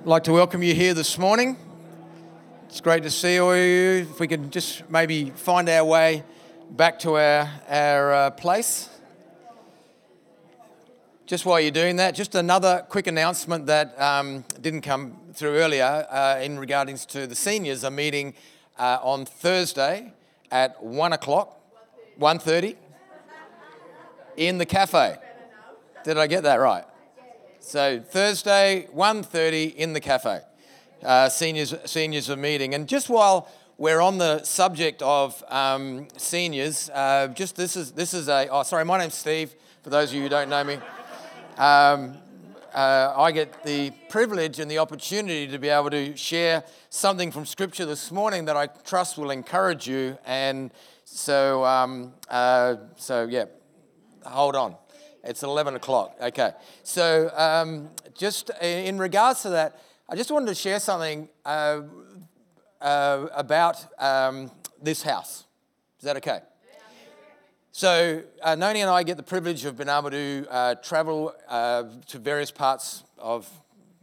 I'd like to welcome you here this morning. It's great to see all of you. If we can just maybe find our way back to our, our uh, place. Just while you're doing that, just another quick announcement that um, didn't come through earlier uh, in regards to the seniors are meeting uh, on Thursday at 1 o'clock, 1.30 in the cafe. Did I get that right? So Thursday, 1.30 in the cafe. Uh, seniors, seniors are meeting. And just while we're on the subject of um, seniors, uh, just this is, this is a, oh, sorry, my name's Steve, for those of you who don't know me. Um, uh, I get the privilege and the opportunity to be able to share something from Scripture this morning that I trust will encourage you. And so, um, uh, so yeah, hold on. It's 11 o'clock. Okay. So, um, just in regards to that, I just wanted to share something uh, uh, about um, this house. Is that okay? So, uh, Noni and I get the privilege of being able to uh, travel uh, to various parts of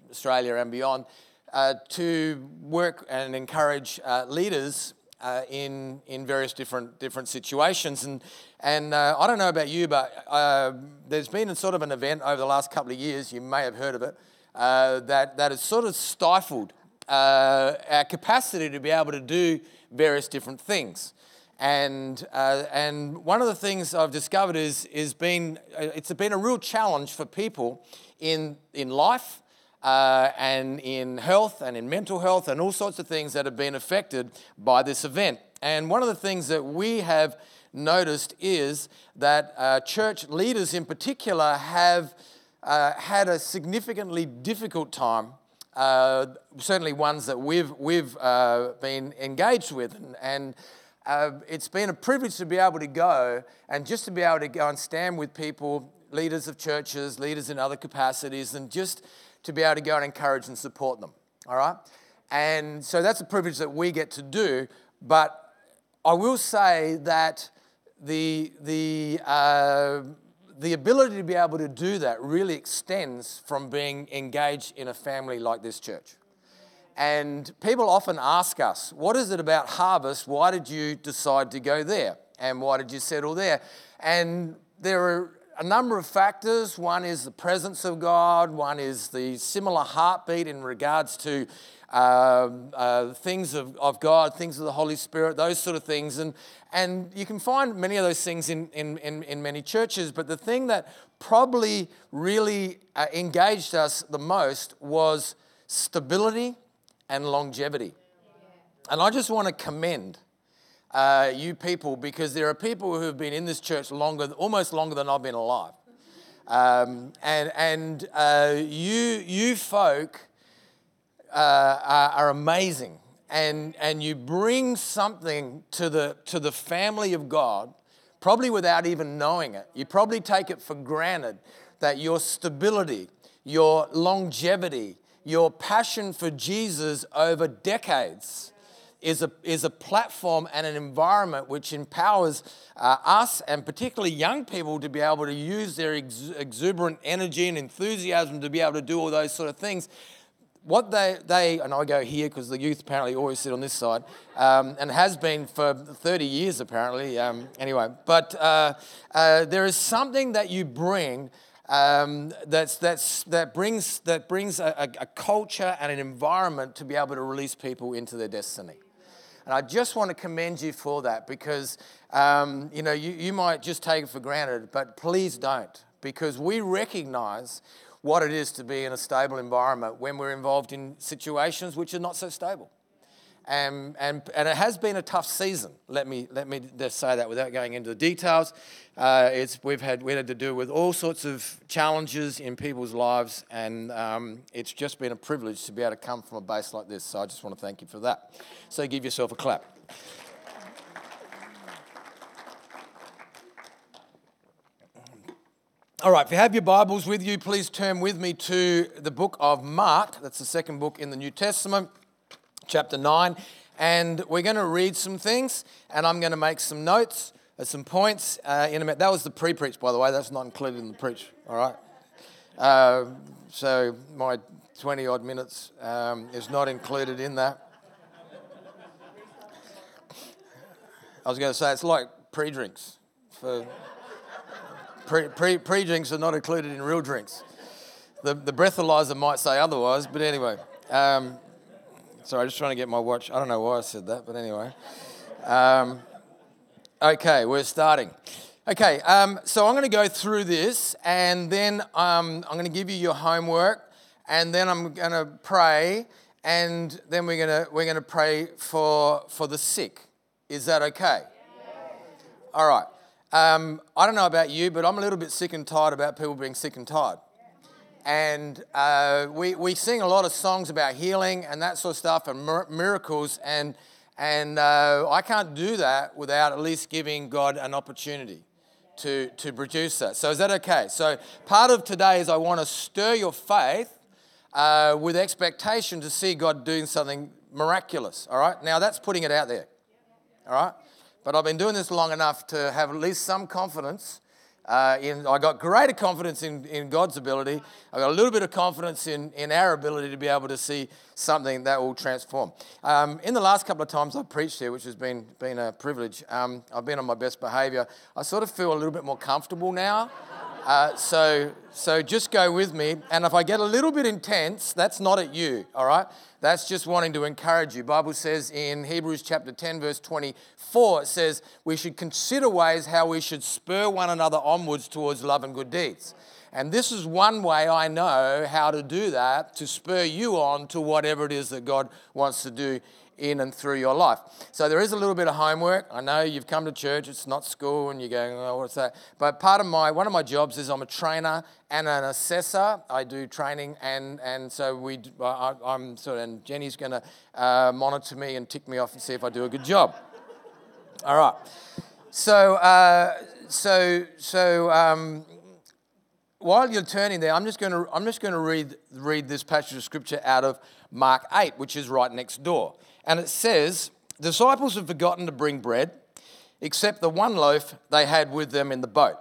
Australia and beyond uh, to work and encourage uh, leaders uh, in, in various different, different situations. And, and uh, I don't know about you, but uh, there's been sort of an event over the last couple of years, you may have heard of it, uh, that, that has sort of stifled uh, our capacity to be able to do various different things. And, uh, and one of the things I've discovered is, is been, it's been a real challenge for people in, in life uh, and in health and in mental health and all sorts of things that have been affected by this event. And one of the things that we have noticed is that uh, church leaders in particular have uh, had a significantly difficult time. Uh, certainly, ones that we've, we've uh, been engaged with. And, and uh, it's been a privilege to be able to go and just to be able to go and stand with people, leaders of churches, leaders in other capacities, and just to be able to go and encourage and support them. All right? And so that's a privilege that we get to do. But I will say that the, the, uh, the ability to be able to do that really extends from being engaged in a family like this church. And people often ask us, what is it about Harvest? Why did you decide to go there? And why did you settle there? And there are a number of factors. One is the presence of God, one is the similar heartbeat in regards to uh, uh, things of, of God, things of the Holy Spirit, those sort of things. And, and you can find many of those things in, in, in, in many churches, but the thing that probably really uh, engaged us the most was stability and longevity. And I just want to commend uh, you people because there are people who have been in this church longer, almost longer than I've been alive. Um, and and uh, you, you folk uh, are, amazing. And, and you bring something to the, to the family of God, probably without even knowing it. You probably take it for granted that your stability, your longevity, your passion for Jesus over decades is a, is a platform and an environment which empowers uh, us and particularly young people to be able to use their ex- exuberant energy and enthusiasm to be able to do all those sort of things. What they, they and I go here because the youth apparently always sit on this side, um, and has been for 30 years apparently. Um, anyway, but uh, uh, there is something that you bring um, that's, that's, that brings, that brings a, a, culture and an environment to be able to release people into their destiny. And I just want to commend you for that because, um, you know, you, you might just take it for granted, but please don't because we recognize what it is to be in a stable environment when we're involved in situations which are not so stable. and, and, and it has been a tough season. Let me, let me just say that without going into the details. Uh, it's, we've had, we had to deal with all sorts of challenges in people's lives, and um, it's just been a privilege to be able to come from a base like this. So I just want to thank you for that. So give yourself a clap. All right, if you have your Bibles with you, please turn with me to the book of Mark. That's the second book in the New Testament chapter 9. And we're going to read some things, and I'm going to make some notes, uh, some points uh, in a minute. That was the pre preach, by the way. That's not included in the preach, all right? Uh, so my 20 odd minutes um, is not included in that. I was going to say it's like pre drinks. For pre, pre, pre drinks are not included in real drinks. The, the breathalyzer might say otherwise, but anyway. Um, Sorry, I'm just trying to get my watch. I don't know why I said that, but anyway. Um, okay, we're starting. Okay, um, so I'm going to go through this, and then um, I'm going to give you your homework, and then I'm going to pray, and then we're going to we're going to pray for for the sick. Is that okay? All right. Um, I don't know about you, but I'm a little bit sick and tired about people being sick and tired. And uh, we, we sing a lot of songs about healing and that sort of stuff and mir- miracles and, and uh, i can't do that without at least giving god an opportunity to, to produce that. So is that okay? So part of today is i want to stir your faith uh, with expectation to see god doing something miraculous all right? Now that's putting it out there all right but i've been doing this long enough to have at least some confidence uh, in, I got greater confidence in, in God's ability. I got a little bit of confidence in, in our ability to be able to see something that will transform. Um, in the last couple of times I've preached here, which has been, been a privilege, um, I've been on my best behavior. I sort of feel a little bit more comfortable now. Uh, so, so just go with me. And if I get a little bit intense, that's not at you, all right? That's just wanting to encourage you. Bible says in Hebrews chapter 10, verse 24, it says, we should consider ways how we should spur one another onwards towards love and good deeds. And this is one way I know how to do that to spur you on to whatever it is that God wants to do in and through your life. So there is a little bit of homework. I know you've come to church, it's not school, and you're going, oh, what's that? But part of my, one of my jobs is I'm a trainer and an assessor. I do training, and, and so we, I, am sort of, and Jenny's going to uh, monitor me and tick me off and see if I do a good job. All right. So, uh, so, so, um, while you're turning there, I'm just going to I'm just going to read read this passage of scripture out of Mark 8, which is right next door. And it says, Disciples had forgotten to bring bread, except the one loaf they had with them in the boat.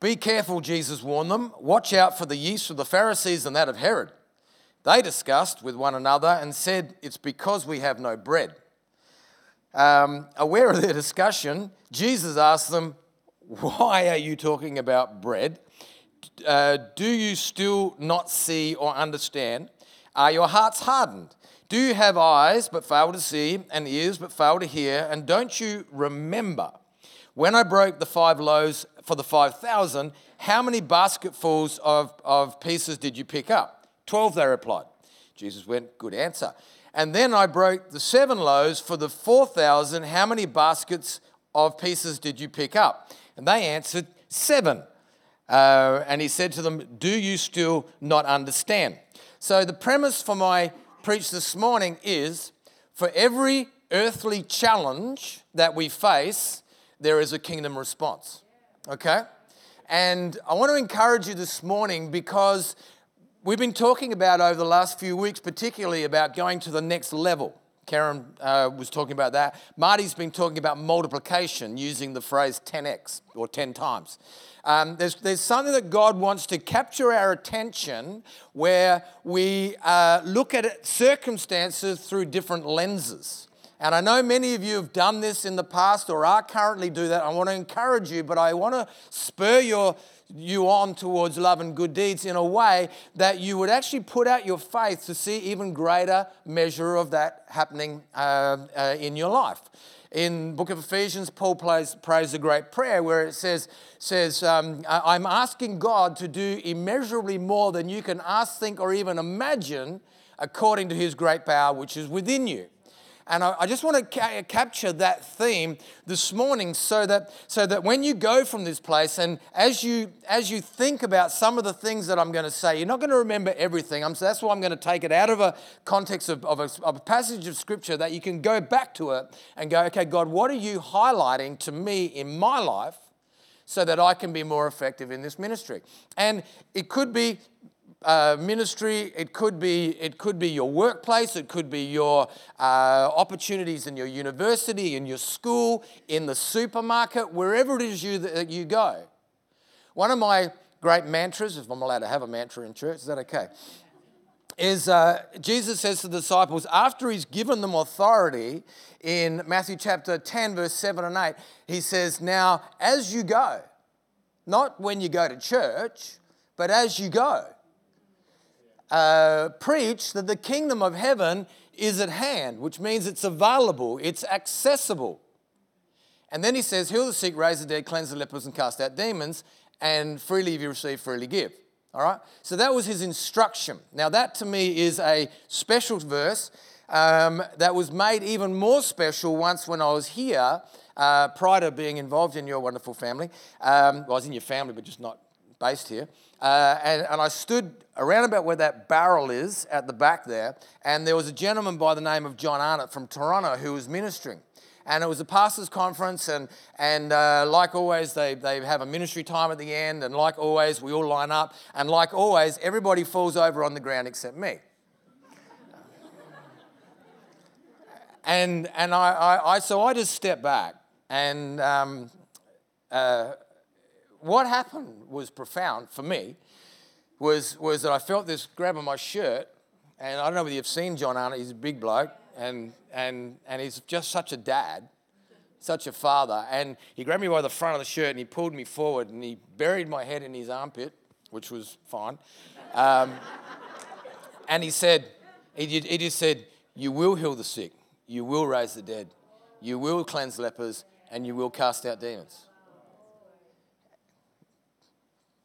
Be careful, Jesus warned them. Watch out for the yeast of the Pharisees and that of Herod. They discussed with one another and said, It's because we have no bread. Um, aware of their discussion, Jesus asked them, Why are you talking about bread? Uh, do you still not see or understand? Are your hearts hardened? Do you have eyes but fail to see, and ears but fail to hear? And don't you remember when I broke the five loaves for the 5,000, how many basketfuls of, of pieces did you pick up? Twelve, they replied. Jesus went, Good answer. And then I broke the seven loaves for the 4,000, how many baskets of pieces did you pick up? And they answered, Seven. Uh, and he said to them, Do you still not understand? So the premise for my preach this morning is for every earthly challenge that we face, there is a kingdom response. Okay? And I want to encourage you this morning because we've been talking about over the last few weeks, particularly about going to the next level. Karen uh, was talking about that. Marty's been talking about multiplication using the phrase 10x or 10 times. Um, there's, there's something that God wants to capture our attention where we uh, look at circumstances through different lenses. And I know many of you have done this in the past or are currently do that. I want to encourage you, but I want to spur your you on towards love and good deeds in a way that you would actually put out your faith to see even greater measure of that happening uh, uh, in your life in book of ephesians paul plays, prays a great prayer where it says, says um, i'm asking god to do immeasurably more than you can ask think or even imagine according to his great power which is within you And I, I just want to ca- capture that theme this morning so that, so that when you go from this place and as you, as you think about some of the things that I'm going to say, you're not going to remember everything. I'm, so that's why I'm going to take it out of a context of, of, a, of a passage of scripture that you can go back to it and go, okay, God, what are you highlighting to me in my life? so that I can be more effective in this ministry. And it could be uh, ministry. It could be it could be your workplace. It could be your uh, opportunities in your university, in your school, in the supermarket, wherever it is you that you go. One of my great mantras, if I'm allowed to have a mantra in church, is that okay? Is uh, Jesus says to the disciples after he's given them authority in Matthew chapter 10, verse 7 and 8, he says, Now, as you go, not when you go to church, but as you go, uh, preach that the kingdom of heaven is at hand, which means it's available, it's accessible. And then he says, Heal the sick, raise the dead, cleanse the lepers, and cast out demons, and freely if you receive, freely give. All right? So that was his instruction. Now, that to me is a special verse um, that was made even more special once when I was here, uh, prior to being involved in your wonderful family. Um, well, I was in your family, but just not based here. Uh, and, and I stood around about where that barrel is at the back there, and there was a gentleman by the name of John Arnott from Toronto who was ministering. And it was a pastors' conference, and, and uh, like always, they, they have a ministry time at the end, and like always, we all line up, and like always, everybody falls over on the ground except me. and and I, I, I, so I just stepped back, and um, uh, what happened was profound for me was, was that I felt this grab on my shirt. And I don't know whether you've seen John Arnott, he's a big bloke, and, and, and he's just such a dad, such a father. And he grabbed me by the front of the shirt and he pulled me forward and he buried my head in his armpit, which was fine. Um, and he said, he, he just said, You will heal the sick, you will raise the dead, you will cleanse lepers, and you will cast out demons.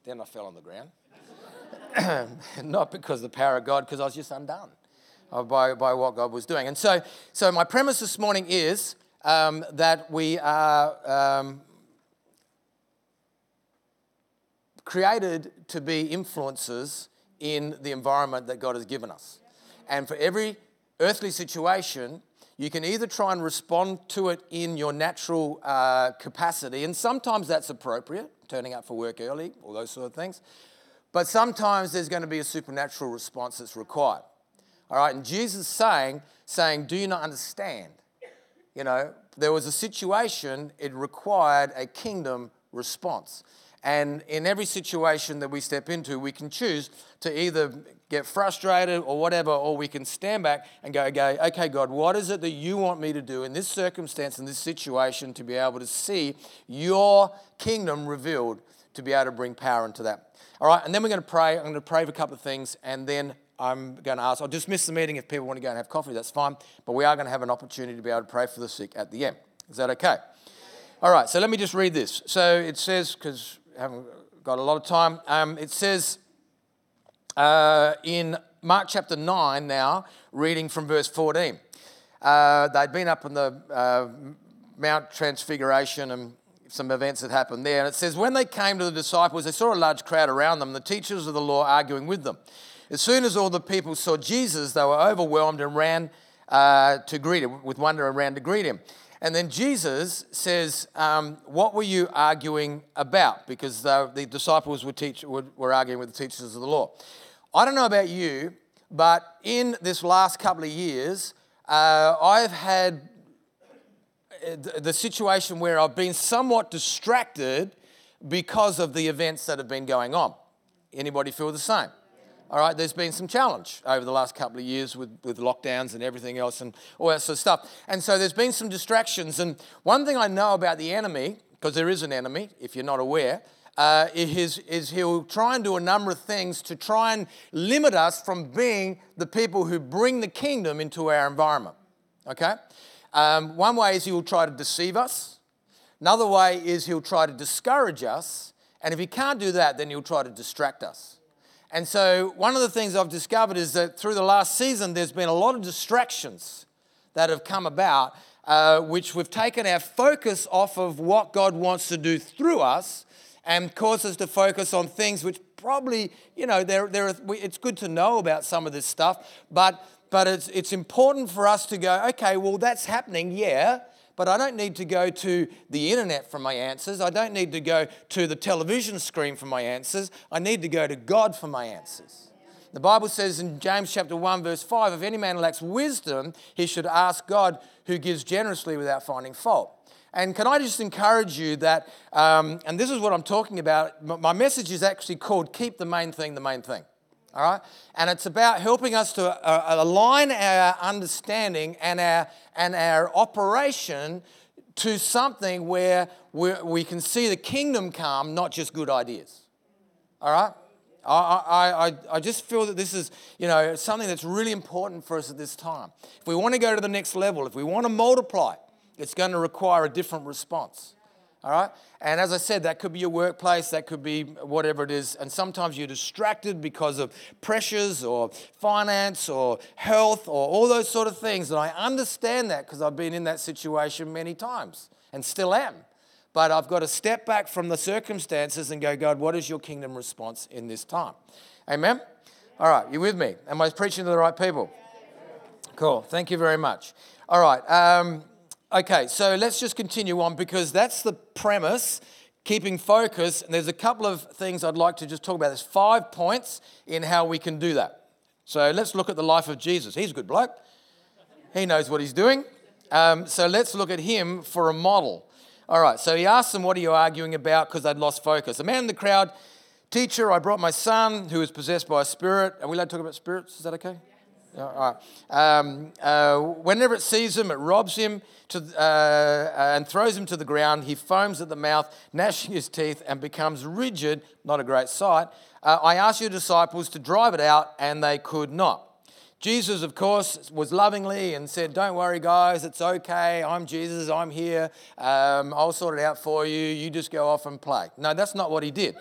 Then I fell on the ground. Not because of the power of God, because I was just undone by, by what God was doing. And so, so my premise this morning is um, that we are um, created to be influences in the environment that God has given us. And for every earthly situation, you can either try and respond to it in your natural uh, capacity, and sometimes that's appropriate, turning up for work early, all those sort of things. But sometimes there's going to be a supernatural response that's required. All right, and Jesus saying, saying, Do you not understand? You know, there was a situation, it required a kingdom response. And in every situation that we step into, we can choose to either get frustrated or whatever, or we can stand back and go, okay, okay, God, what is it that you want me to do in this circumstance, in this situation, to be able to see your kingdom revealed, to be able to bring power into that? All right, and then we're going to pray. I'm going to pray for a couple of things, and then I'm going to ask. I'll dismiss the meeting if people want to go and have coffee, that's fine. But we are going to have an opportunity to be able to pray for the sick at the end. Is that okay? All right, so let me just read this. So it says, because I haven't got a lot of time. Um, it says uh, in Mark chapter 9 now, reading from verse 14. Uh, they'd been up on the uh, Mount Transfiguration and some events that happened there. And it says, When they came to the disciples, they saw a large crowd around them, the teachers of the law arguing with them. As soon as all the people saw Jesus, they were overwhelmed and ran uh, to greet him, with wonder and ran to greet him. And then Jesus says, um, What were you arguing about? Because the, disciples were, teach, were arguing with the teachers of the law. I don't know about you, but in this last couple of years, uh, I've had uh, the situation where I've been somewhat distracted because of the events that have been going on. Anybody feel the same? All right, there's been some challenge over the last couple of years with, with lockdowns and everything else and all that sort of stuff. And so there's been some distractions. And one thing I know about the enemy, because there is an enemy, if you're not aware, uh, is, is he'll try and do a number of things to try and limit us from being the people who bring the kingdom into our environment. Okay? Um, one way is he'll try to deceive us. Another way is he'll try to discourage us. And if he can't do that, then he'll try to distract us. And so, one of the things I've discovered is that through the last season, there's been a lot of distractions that have come about, uh, which we've taken our focus off of what God wants to do through us and caused us to focus on things which probably, you know, there, there it's good to know about some of this stuff, but, but it's, it's important for us to go, okay, well, that's happening, yeah, but I don't need to go to the internet for my answers. I don't need to go to the television screen for my answers. I need to go to God for my answers. The Bible says in James chapter 1, verse 5 if any man lacks wisdom, he should ask God who gives generously without finding fault. And can I just encourage you that, um, and this is what I'm talking about, my message is actually called Keep the Main Thing the Main Thing. All right? And it's about helping us to uh, align our understanding and our, and our operation to something where we can see the kingdom come, not just good ideas. All right? I, I, I just feel that this is, you know, something that's really important for us at this time. If we want to go to the next level, if we want to multiply, it's going to require a different response. All right? And as I said, that could be your workplace, that could be whatever it is. And sometimes you're distracted because of pressures or finance or health or all those sort of things. And I understand that because I've been in that situation many times and still am. But I've got to step back from the circumstances and go, God, what is your kingdom response in this time? Amen? All right, you with me? Am I preaching to the right people? Cool. Thank you very much. All right. Um, Okay, so let's just continue on because that's the premise, keeping focus. And there's a couple of things I'd like to just talk about. There's five points in how we can do that. So let's look at the life of Jesus. He's a good bloke, he knows what he's doing. Um, so let's look at him for a model. All right, so he asked them, What are you arguing about? Because they'd lost focus. A man in the crowd, Teacher, I brought my son who is possessed by a spirit. Are we allowed to talk about spirits? Is that okay? All right. Um, uh, whenever it sees him, it robs him to, uh, and throws him to the ground. He foams at the mouth, gnashing his teeth, and becomes rigid. Not a great sight. Uh, I asked your disciples to drive it out, and they could not. Jesus, of course, was lovingly and said, Don't worry, guys, it's okay. I'm Jesus, I'm here. Um, I'll sort it out for you. You just go off and play. No, that's not what he did.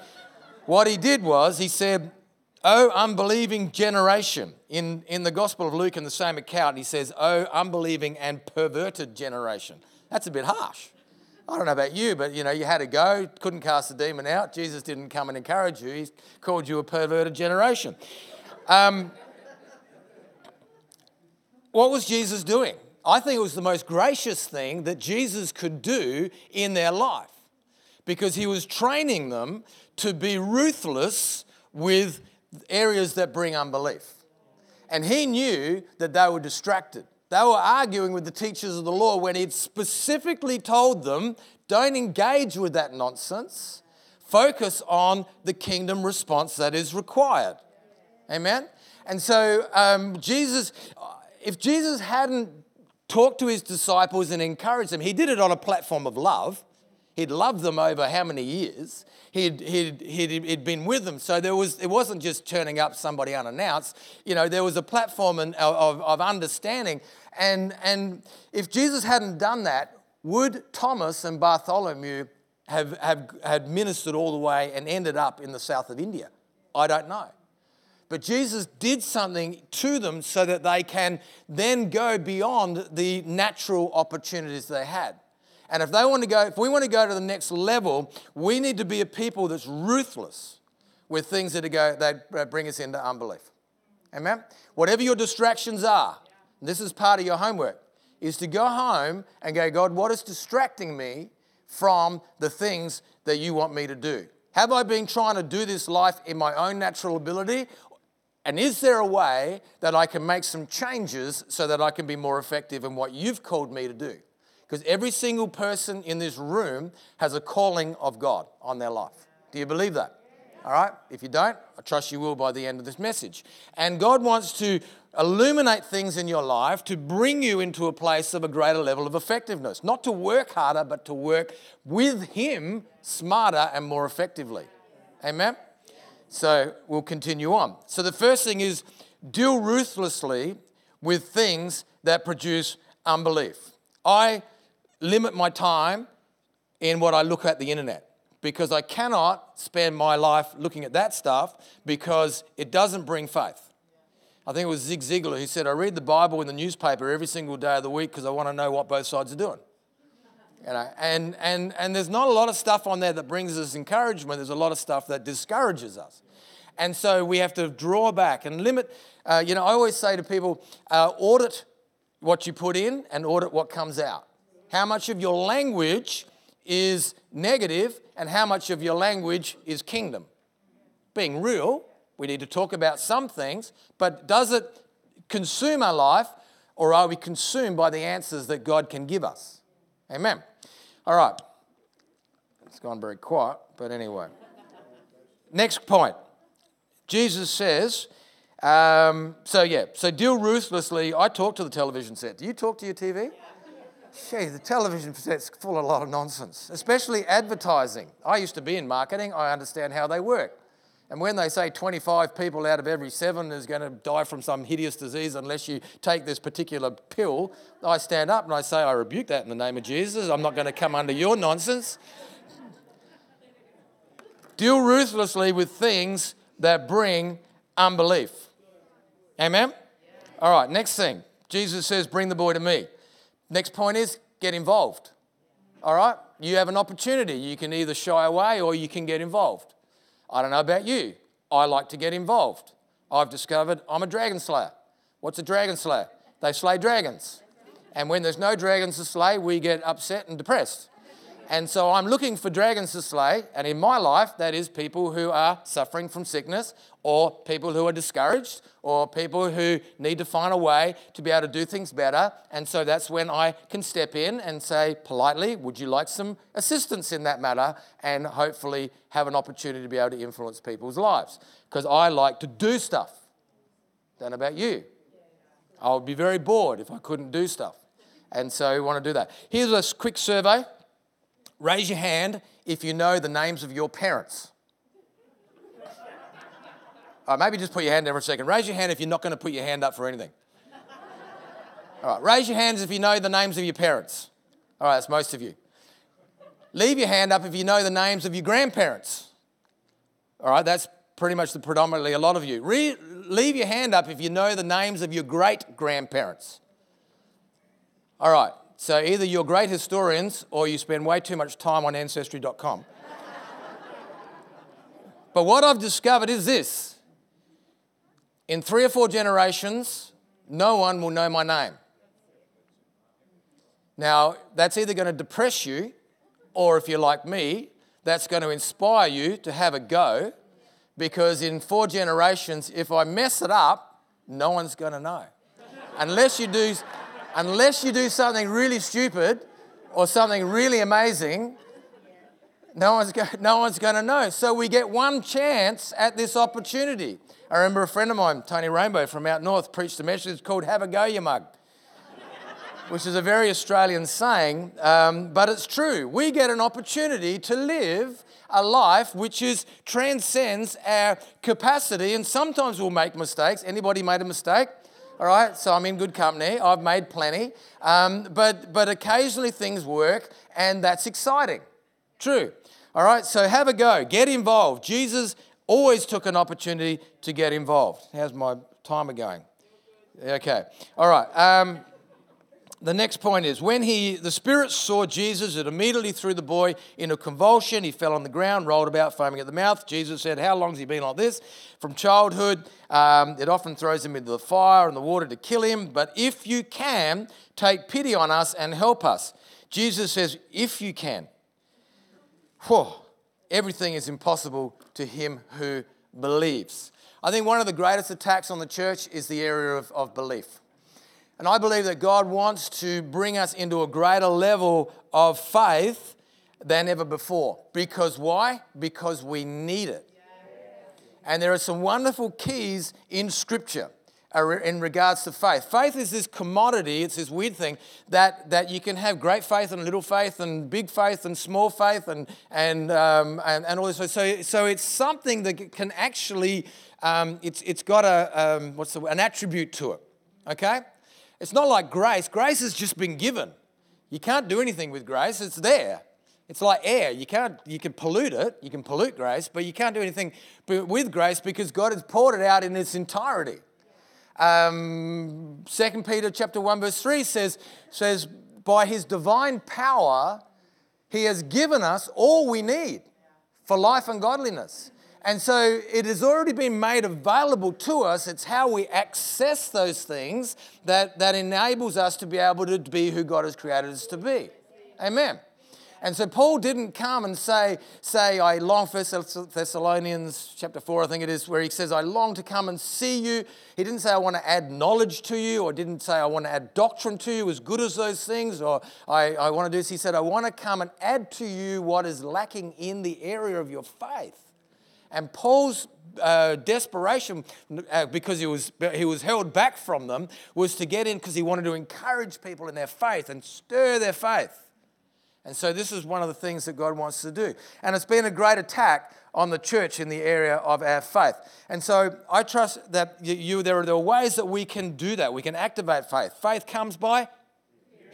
What he did was, he said, Oh, unbelieving generation. In, in the Gospel of Luke, in the same account, he says, Oh, unbelieving and perverted generation. That's a bit harsh. I don't know about you, but you know, you had to go, couldn't cast the demon out. Jesus didn't come and encourage you, he called you a perverted generation. Um, what was Jesus doing? I think it was the most gracious thing that Jesus could do in their life because he was training them to be ruthless with areas that bring unbelief. And he knew that they were distracted. They were arguing with the teachers of the law when he'd specifically told them, don't engage with that nonsense. Focus on the kingdom response that is required. Amen? And so, um, Jesus, if Jesus hadn't talked to his disciples and encouraged them, he did it on a platform of love. He'd loved them over how many years? He'd, he'd, he'd, he'd been with them. So there was, it wasn't just turning up somebody unannounced. You know, there was a platform uh, of, of understanding. And, and if Jesus hadn't done that, would Thomas and Bartholomew have, have had ministered all the way and ended up in the south of India? I don't know. But Jesus did something to them so that they can then go beyond the natural opportunities they had. And if they want to go, if we want to go to the next level, we need to be a people that's ruthless with things that, go, that bring us into unbelief. Amen? Whatever your distractions are, this is part of your homework, is to go home and go, God, what is distracting me from the things that you want me to do? Have I been trying to do this life in my own natural ability? And is there a way that I can make some changes so that I can be more effective in what you've called me to do? Because every single person in this room has a calling of God on their life. Do you believe that? All right? If you don't, I trust you will by the end of this message. And God wants to illuminate things in your life to bring you into a place of a greater level of effectiveness. Not to work harder, but to work with Him smarter and more effectively. Amen? So we'll continue on. So the first thing is deal ruthlessly with things that produce unbelief. I limit my time in what I look at the internet because I cannot spend my life looking at that stuff because it doesn't bring faith. I think it was Zig Ziglar who said, I read the Bible in the newspaper every single day of the week because I want to know what both sides are doing. You know, and, and, and there's not a lot of stuff on there that brings us encouragement. There's a lot of stuff that discourages us. And so we have to draw back and limit. Uh, you know, I always say to people uh, audit what you put in and audit what comes out. How much of your language is negative and how much of your language is kingdom? Being real, we need to talk about some things, but does it consume our life or are we consumed by the answers that God can give us? Amen. All right. It's gone very quiet, but anyway. Next point. Jesus says, um, so yeah, so deal ruthlessly. I talk to the television set. Do you talk to your TV? Gee, the television set's full of a lot of nonsense, especially advertising. I used to be in marketing, I understand how they work. And when they say 25 people out of every seven is going to die from some hideous disease unless you take this particular pill, I stand up and I say, I rebuke that in the name of Jesus. I'm not going to come under your nonsense. Deal ruthlessly with things that bring unbelief. Amen? All right, next thing. Jesus says, Bring the boy to me. Next point is get involved. All right? You have an opportunity. You can either shy away or you can get involved. I don't know about you. I like to get involved. I've discovered I'm a dragon slayer. What's a dragon slayer? They slay dragons. And when there's no dragons to slay, we get upset and depressed. And so I'm looking for dragons to slay. And in my life, that is people who are suffering from sickness, or people who are discouraged, or people who need to find a way to be able to do things better. And so that's when I can step in and say politely, Would you like some assistance in that matter? And hopefully have an opportunity to be able to influence people's lives. Because I like to do stuff. Don't about you. I would be very bored if I couldn't do stuff. And so I want to do that. Here's a quick survey. Raise your hand if you know the names of your parents. Uh, maybe just put your hand down for a second. Raise your hand if you're not going to put your hand up for anything. All right, raise your hands if you know the names of your parents. All right, that's most of you. Leave your hand up if you know the names of your grandparents. All right, that's pretty much the predominantly a lot of you. Re- leave your hand up if you know the names of your great grandparents. All right, so either you're great historians or you spend way too much time on ancestry.com. but what I've discovered is this in three or four generations, no one will know my name. Now, that's either going to depress you, or if you're like me, that's going to inspire you to have a go, because in four generations, if I mess it up, no one's going to know. Unless you do unless you do something really stupid or something really amazing, no one's, go, no one's going to know. So we get one chance at this opportunity. I remember a friend of mine, Tony Rainbow from out north, preached a message called Have a Go, you mug, which is a very Australian saying, um, but it's true. We get an opportunity to live a life which is transcends our capacity, and sometimes we'll make mistakes. Anybody made a mistake? All right? So I'm in good company. I've made plenty. Um, but, but occasionally things work, and that's exciting. True. All right, so have a go. Get involved. Jesus always took an opportunity to get involved. How's my timer going? Okay. All right. Um, the next point is when he the spirit saw jesus it immediately threw the boy into convulsion. He fell on the ground rolled about foaming at the mouth. Jesus said how long has he been like this? From childhood um, it often throws him into the fire and the water to kill him. But if you can take pity on us and help us. Jesus says if you can. Whew, everything is impossible to him who believes. I think one of the greatest attacks on the church is the area of, of belief and I believe that God wants to bring us into a greater level of faith than ever before. Because why? Because we need it. And there are some wonderful keys in Scripture in regards to faith. Faith is this commodity, it's this weird thing that, that you can have great faith and little faith and big faith and small faith and, and, um, and, and all this. So, so it's something that can actually, um, it's, it's got a, um, what's the, an attribute to it, okay? It's not like grace. Grace has just been given. You can't do anything with grace, it's there. It's like air. You can't you can pollute it, you can pollute grace, but you can't do anything with grace because God has poured it out in its entirety. Um, 2 Peter chapter 1 verse 3 says, says, by his divine power, he has given us all we need for life and godliness. And so it has already been made available to us. It's how we access those things that, that enables us to be able to be who God has created us to be. Amen. And so Paul didn't come and say, say, I long for Thessalonians chapter 4, I think it is, where he says, I long to come and see you. He didn't say, I want to add knowledge to you, or didn't say, I want to add doctrine to you, as good as those things, or I, I want to do this. He said, I want to come and add to you what is lacking in the area of your faith. And Paul's uh, desperation, uh, because he was, he was held back from them, was to get in because he wanted to encourage people in their faith and stir their faith. And so, this is one of the things that God wants to do. And it's been a great attack on the church in the area of our faith. And so, I trust that you, there, are, there are ways that we can do that. We can activate faith. Faith comes by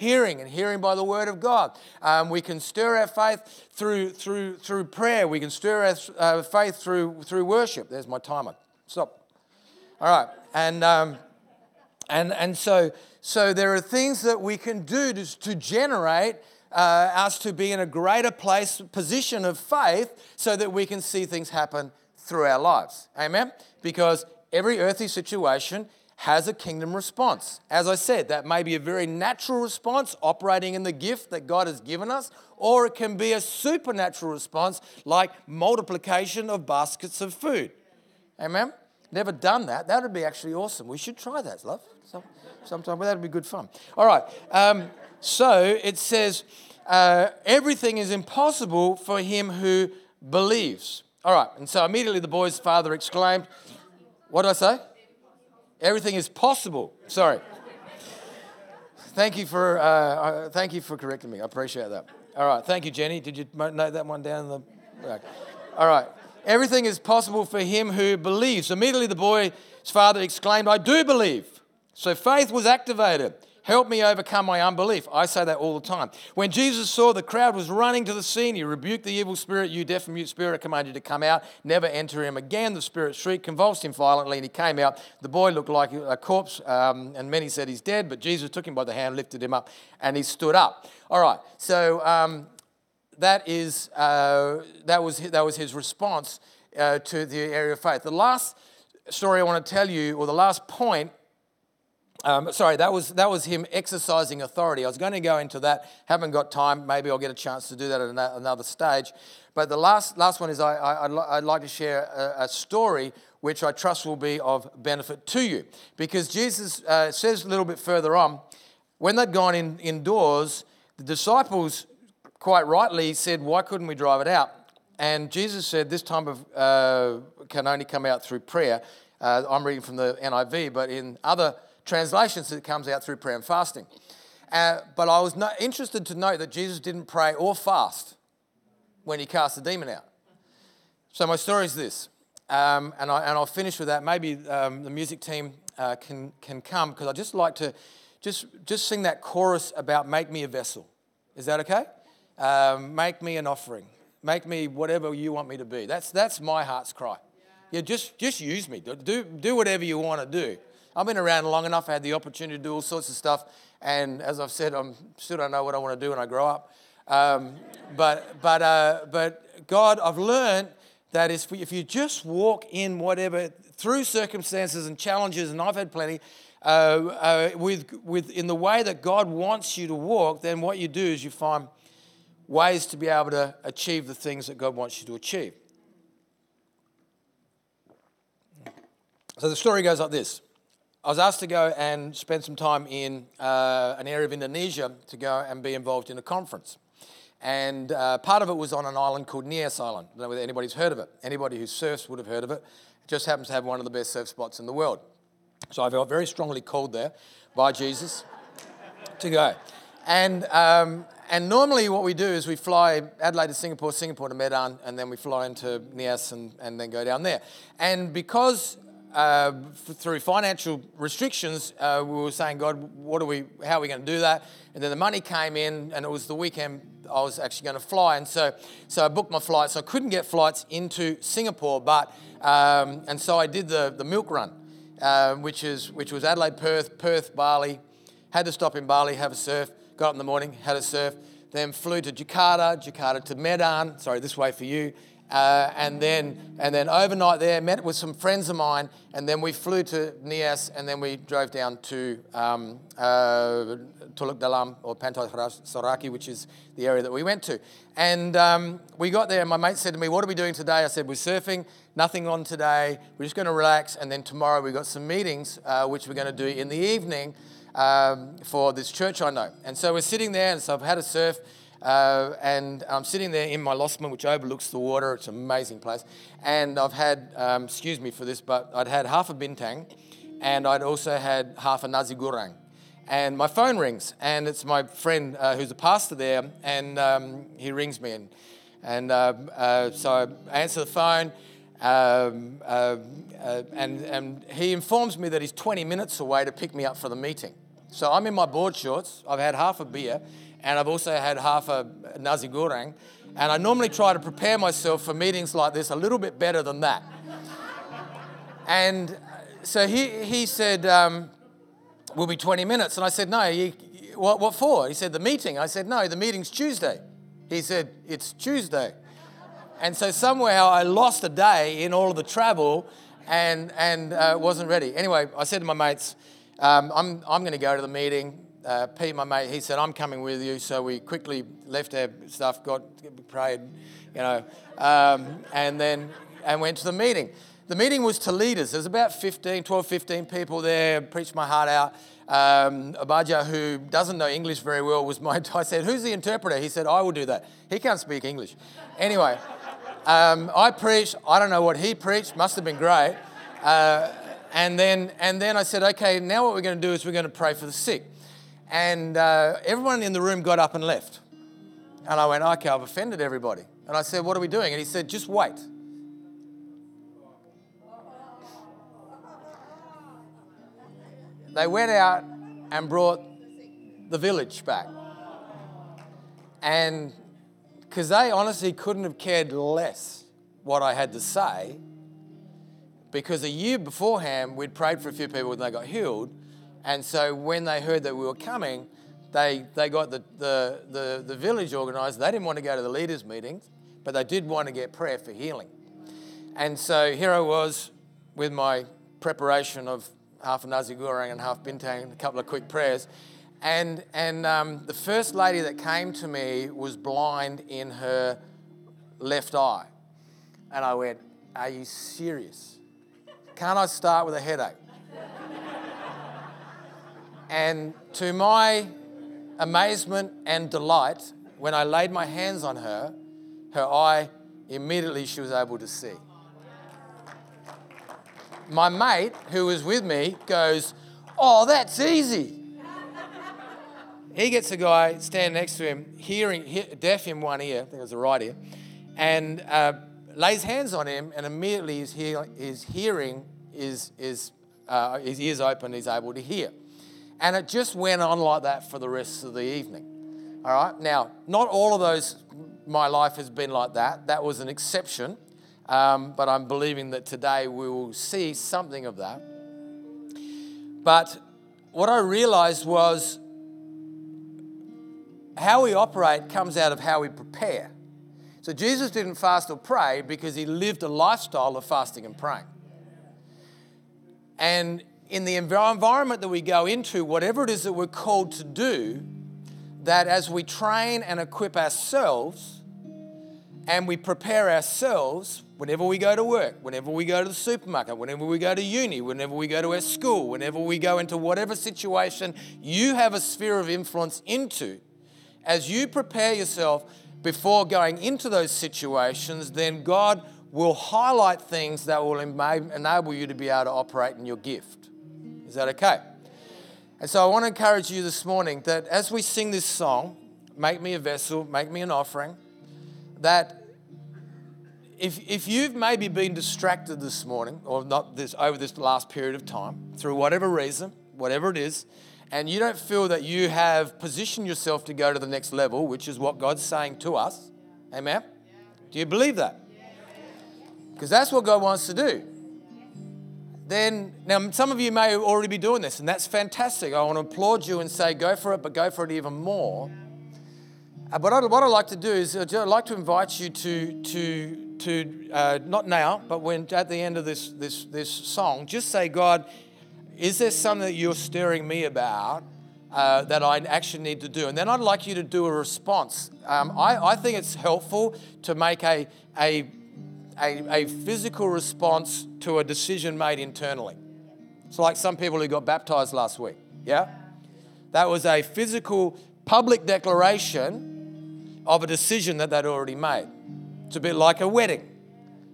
hearing and hearing by the word of God. Um, we can stir our faith through, through, through prayer. We can stir our uh, faith through, through worship. There's my timer. Stop. All right. And, um, and, and so, so there are things that we can do to, to generate uh, us to be in a greater place, position of faith, so that we can see things happen through our lives. Amen? Because every earthly situation has a kingdom response. As I said, that may be a very natural response operating in the gift that God has given us, or it can be a supernatural response like multiplication of baskets of food. Amen? Never done that. That would be actually awesome. We should try that, love. sometime, but that would be good fun. All right. Um, so it says, uh, everything is impossible for him who believes. All right. And so immediately the boy's father exclaimed, What did I say? Everything is possible. Sorry. Thank you for uh, uh, thank you for correcting me. I appreciate that. All right. Thank you, Jenny. Did you note that one down in the back? All right. Everything is possible for him who believes. Immediately the boy's father exclaimed, I do believe. So faith was activated. Help me overcome my unbelief. I say that all the time. When Jesus saw the crowd was running to the scene, he rebuked the evil spirit. You deaf and mute spirit, I command you to come out. Never enter him again. The spirit shrieked, convulsed him violently, and he came out. The boy looked like a corpse, um, and many said he's dead, but Jesus took him by the hand, lifted him up, and he stood up. All right, so um, that, is, uh, that, was, that was his response uh, to the area of faith. The last story I want to tell you, or the last point, um, sorry, that was, that was him exercising authority. I was going to go into that, haven't got time. Maybe I'll get a chance to do that at another stage. But the last, last one is I, I, would like to share a, a, story which I trust will be of benefit to you. Because Jesus uh, says a little bit further on, when they'd gone in, indoors, the disciples quite rightly said, Why couldn't we drive it out? And Jesus said, This type of uh, can only come out through prayer. Uh, I'm reading from the NIV, but in other translations, that comes out through prayer and fasting. Uh, but I was not interested to note that Jesus didn't pray or fast when he cast the demon out. So my story is this, um, and, I, and I'll finish with that. Maybe um, the music team uh, can, can come because I'd just like to just, just sing that chorus about make me a vessel. Is that okay? Um, make me an offering. Make me whatever you want me to be. That's, that's my heart's cry. Yeah, just, just use me. Do, do whatever you want to do. I've been around long enough. I had the opportunity to do all sorts of stuff. And as I've said, I'm still don't know what I want to do when I grow up. Um, but, but, uh, but God, I've learned that if you just walk in whatever, through circumstances and challenges, and I've had plenty, uh, uh, with, with, in the way that God wants you to walk, then what you do is you find ways to be able to achieve the things that God wants you to achieve. So the story goes like this. I was asked to go and spend some time in uh, an area of Indonesia to go and be involved in a conference. And uh, part of it was on an island called Nias Island. I don't know whether anybody's heard of it. Anybody who surfs would have heard of it. It just happens to have one of the best surf spots in the world. So I felt very strongly called there by Jesus to go. And, um, and normally what we do is we fly Adelaide to Singapore, Singapore to Medan, and then we fly into Nias and, and then go down there. And because uh, through financial restrictions, uh, we were saying, God, what are we, how are we going to do that? And then the money came in, and it was the weekend I was actually going to fly. And so, so I booked my flights. I couldn't get flights into Singapore, but, um, and so I did the, the milk run. uh, which, is, which was Adelaide, Perth, Perth, Bali. Had to stop in Bali, have a surf. Got up in the morning, had a surf. Then flew to Jakarta, Jakarta to Medan. Sorry, this way for you. Uh, and then and then overnight there, met with some friends of mine, and then we flew to Nias, and then we drove down to um, uh, Teluk Dalam or Pantai Sorake, which is the area that we went to. And um, we got there, and my mate said to me, "What are we doing today?" I said, "We're surfing. Nothing on today. We're just going to relax, and then tomorrow we've got some meetings, uh, which we're going to do in the evening um, for this church I know." And so we're sitting there, and so I've had a surf. Uh, and I'm sitting there in my losmen, which overlooks the water. It's an amazing place. And I've had, um, excuse me for this, but I'd had half a bintang and I'd also had half a nasi goreng. And my phone rings, and it's my friend uh, who's a pastor there, and um, he rings me. And, and uh, uh so I answer the phone, um, uh, uh, and, and he informs me that he's 20 minutes away to pick me up for the meeting. So I'm in my board shorts, I've had half a beer, and I've also had half a nasi goreng. And I normally try to prepare myself for meetings like this a little bit better than that. and so he, he said, um, We'll be 20 minutes. And I said, No, you, what, what for? He said, The meeting. I said, No, the meeting's Tuesday. He said, It's Tuesday. And so somehow I lost a day in all of the travel and, and uh, wasn't ready. Anyway, I said to my mates, um, I'm, I'm going to go to the meeting uh, Pete, my mate, he said, I'm coming with you. So we quickly left our stuff, got prayed, you know, um, and then and went to the meeting. The meeting was to leaders. There's about 15, 12, 15 people there, preached my heart out. Um, Abaja, who doesn't know English very well, was my. I said, Who's the interpreter? He said, I will do that. He can't speak English. Anyway, um, I preached. I don't know what he preached, must have been great. Uh, and, then, and then I said, Okay, now what we're going to do is we're going to pray for the sick. And uh, everyone in the room got up and left. And I went, okay, I've offended everybody. And I said, what are we doing? And he said, just wait. They went out and brought the village back. And because they honestly couldn't have cared less what I had to say, because a year beforehand we'd prayed for a few people and they got healed, and so when they heard that we were coming, they, they got the, the, the, the village organised. They didn't want to go to the leaders' meetings, but they did want to get prayer for healing. And so here I was with my preparation of half a nasi goreng and half bintang and a couple of quick prayers. And, and um, the first lady that came to me was blind in her left eye. And I went, Are you serious? Can't I start with a headache? And to my amazement and delight, when I laid my hands on her, her eye immediately she was able to see. My mate, who was with me, goes, Oh, that's easy. he gets a guy standing next to him, hearing, deaf in one ear, I think it was the right ear, and uh, lays hands on him, and immediately his, hear, his hearing is, is uh, his ears open, he's able to hear. And it just went on like that for the rest of the evening. All right. Now, not all of those, my life has been like that. That was an exception. Um, but I'm believing that today we will see something of that. But what I realized was how we operate comes out of how we prepare. So Jesus didn't fast or pray because he lived a lifestyle of fasting and praying. And in the environment that we go into, whatever it is that we're called to do, that as we train and equip ourselves and we prepare ourselves, whenever we go to work, whenever we go to the supermarket, whenever we go to uni, whenever we go to our school, whenever we go into whatever situation you have a sphere of influence into, as you prepare yourself before going into those situations, then God will highlight things that will enable you to be able to operate in your gift. Is that okay? And so I want to encourage you this morning that as we sing this song, Make Me a Vessel, Make Me an Offering, that if, if you've maybe been distracted this morning, or not this over this last period of time, through whatever reason, whatever it is, and you don't feel that you have positioned yourself to go to the next level, which is what God's saying to us, amen? Do you believe that? Because that's what God wants to do. Then now some of you may already be doing this, and that's fantastic. I want to applaud you and say, go for it, but go for it even more. Uh, but I, what I'd like to do is I'd like to invite you to to to uh, not now, but when at the end of this this this song, just say, God, is there something that you're stirring me about uh, that I actually need to do? And then I'd like you to do a response. Um, I, I think it's helpful to make a a a, a physical response to a decision made internally. It's like some people who got baptized last week. Yeah? That was a physical public declaration of a decision that they'd already made. It's a bit like a wedding.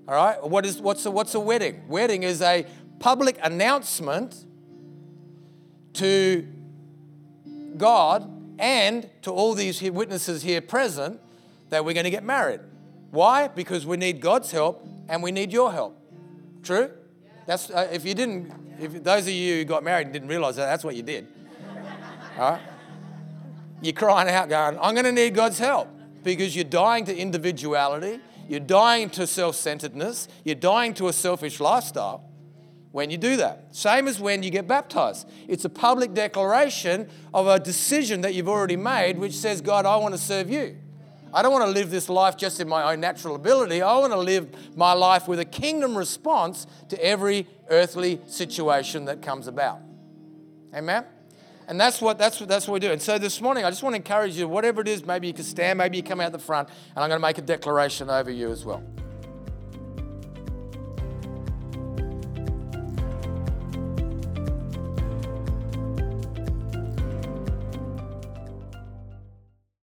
All right? What is, what's, a, what's a wedding? Wedding is a public announcement to God and to all these witnesses here present that we're going to get married. Why? Because we need God's help and we need your help. True? That's uh, if you didn't, if those of you who got married and didn't realize that, that's what you did. All right? You're crying out, going, I'm going to need God's help because you're dying to individuality, you're dying to self centeredness, you're dying to a selfish lifestyle when you do that. Same as when you get baptized. It's a public declaration of a decision that you've already made, which says, God, I want to serve you. I don't want to live this life just in my own natural ability. I want to live my life with a kingdom response to every earthly situation that comes about. Amen? And that's what, that's, what, that's what we do. And so this morning, I just want to encourage you, whatever it is, maybe you can stand, maybe you come out the front, and I'm going to make a declaration over you as well.